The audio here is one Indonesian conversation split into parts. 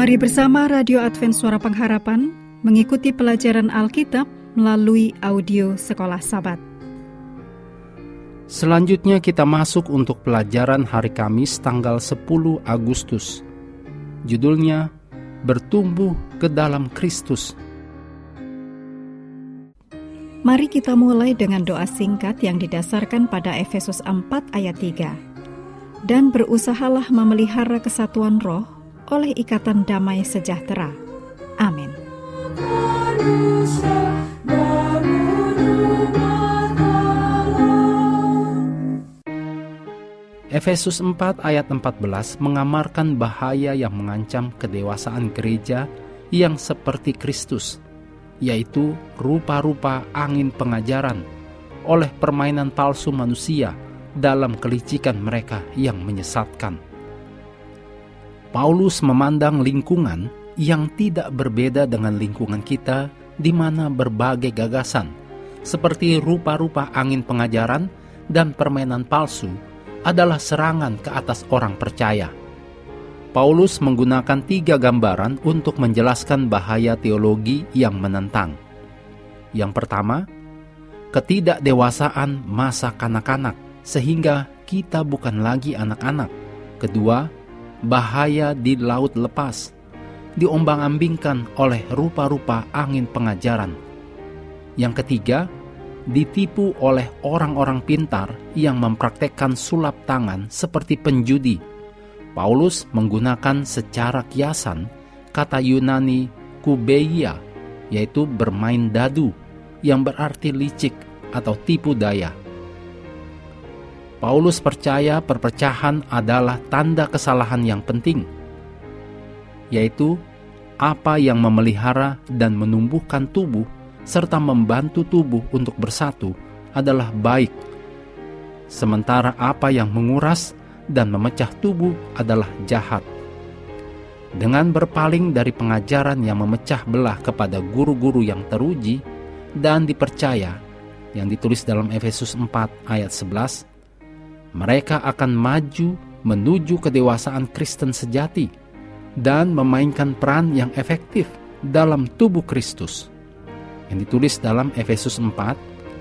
Mari bersama Radio Advent Suara Pengharapan mengikuti pelajaran Alkitab melalui audio Sekolah Sabat. Selanjutnya kita masuk untuk pelajaran hari Kamis tanggal 10 Agustus. Judulnya Bertumbuh ke dalam Kristus. Mari kita mulai dengan doa singkat yang didasarkan pada Efesus 4 ayat 3. Dan berusahalah memelihara kesatuan roh oleh ikatan damai sejahtera. Amin. Efesus 4 ayat 14 mengamarkan bahaya yang mengancam kedewasaan gereja yang seperti Kristus, yaitu rupa-rupa angin pengajaran oleh permainan palsu manusia dalam kelicikan mereka yang menyesatkan. Paulus memandang lingkungan yang tidak berbeda dengan lingkungan kita di mana berbagai gagasan seperti rupa-rupa angin pengajaran dan permainan palsu adalah serangan ke atas orang percaya. Paulus menggunakan tiga gambaran untuk menjelaskan bahaya teologi yang menentang. Yang pertama, ketidakdewasaan masa kanak-kanak, sehingga kita bukan lagi anak-anak. Kedua, bahaya di laut lepas, diombang-ambingkan oleh rupa-rupa angin pengajaran. Yang ketiga, ditipu oleh orang-orang pintar yang mempraktekkan sulap tangan seperti penjudi. Paulus menggunakan secara kiasan kata Yunani kubeia, yaitu bermain dadu, yang berarti licik atau tipu daya. Paulus percaya perpecahan adalah tanda kesalahan yang penting, yaitu apa yang memelihara dan menumbuhkan tubuh serta membantu tubuh untuk bersatu adalah baik, sementara apa yang menguras dan memecah tubuh adalah jahat. Dengan berpaling dari pengajaran yang memecah belah kepada guru-guru yang teruji dan dipercaya, yang ditulis dalam Efesus 4 ayat 11, mereka akan maju menuju kedewasaan Kristen sejati dan memainkan peran yang efektif dalam tubuh Kristus. Yang ditulis dalam Efesus 4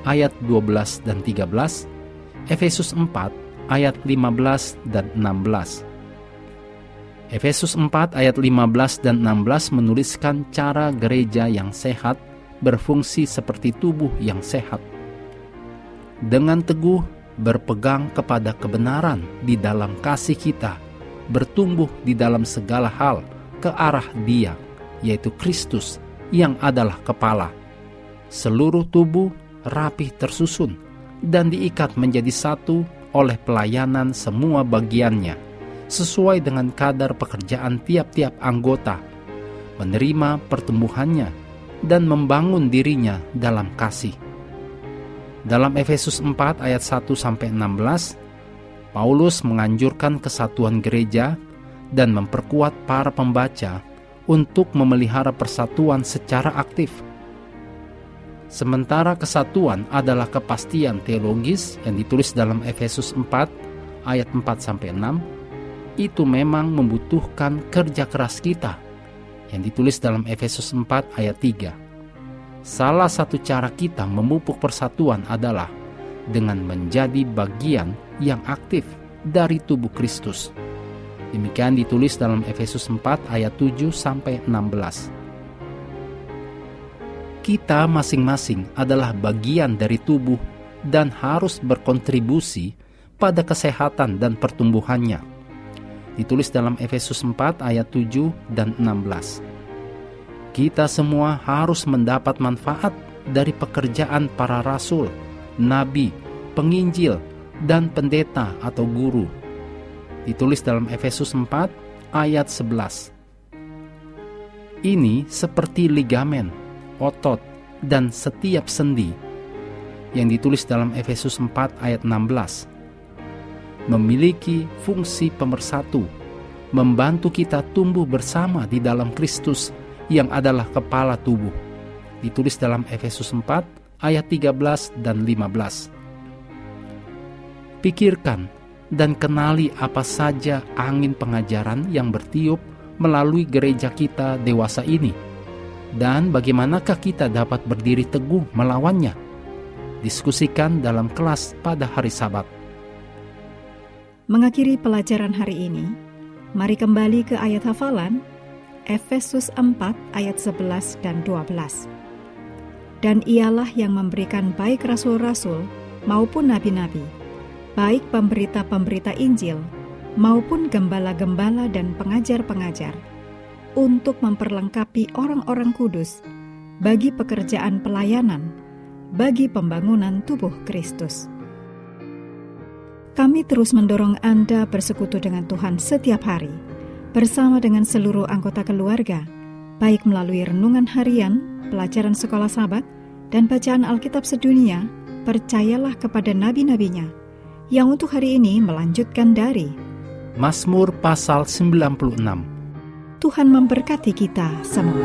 ayat 12 dan 13, Efesus 4 ayat 15 dan 16. Efesus 4 ayat 15 dan 16 menuliskan cara gereja yang sehat berfungsi seperti tubuh yang sehat. Dengan teguh berpegang kepada kebenaran di dalam kasih kita, bertumbuh di dalam segala hal ke arah Dia, yaitu Kristus yang adalah kepala. Seluruh tubuh rapih tersusun dan diikat menjadi satu oleh pelayanan semua bagiannya, sesuai dengan kadar pekerjaan tiap-tiap anggota, menerima pertumbuhannya, dan membangun dirinya dalam kasih dalam Efesus 4 ayat 1 sampai 16, Paulus menganjurkan kesatuan gereja dan memperkuat para pembaca untuk memelihara persatuan secara aktif. Sementara kesatuan adalah kepastian teologis yang ditulis dalam Efesus 4 ayat 4 sampai 6, itu memang membutuhkan kerja keras kita yang ditulis dalam Efesus 4 ayat 3. Salah satu cara kita memupuk persatuan adalah dengan menjadi bagian yang aktif dari tubuh Kristus. Demikian ditulis dalam Efesus 4 ayat 7 sampai 16. Kita masing-masing adalah bagian dari tubuh dan harus berkontribusi pada kesehatan dan pertumbuhannya. Ditulis dalam Efesus 4 ayat 7 dan 16 kita semua harus mendapat manfaat dari pekerjaan para rasul, nabi, penginjil, dan pendeta atau guru. Ditulis dalam Efesus 4 ayat 11. Ini seperti ligamen, otot, dan setiap sendi yang ditulis dalam Efesus 4 ayat 16 memiliki fungsi pemersatu, membantu kita tumbuh bersama di dalam Kristus yang adalah kepala tubuh. Ditulis dalam Efesus 4 ayat 13 dan 15. Pikirkan dan kenali apa saja angin pengajaran yang bertiup melalui gereja kita dewasa ini? Dan bagaimanakah kita dapat berdiri teguh melawannya? Diskusikan dalam kelas pada hari Sabat. Mengakhiri pelajaran hari ini, mari kembali ke ayat hafalan Efesus 4 ayat 11 dan 12. Dan ialah yang memberikan baik rasul-rasul maupun nabi-nabi, baik pemberita-pemberita Injil maupun gembala-gembala dan pengajar-pengajar, untuk memperlengkapi orang-orang kudus bagi pekerjaan pelayanan, bagi pembangunan tubuh Kristus. Kami terus mendorong Anda bersekutu dengan Tuhan setiap hari, bersama dengan seluruh anggota keluarga, baik melalui renungan harian, pelajaran sekolah sahabat, dan bacaan Alkitab sedunia, percayalah kepada nabi-nabinya, yang untuk hari ini melanjutkan dari Mazmur pasal 96. Tuhan memberkati kita semua.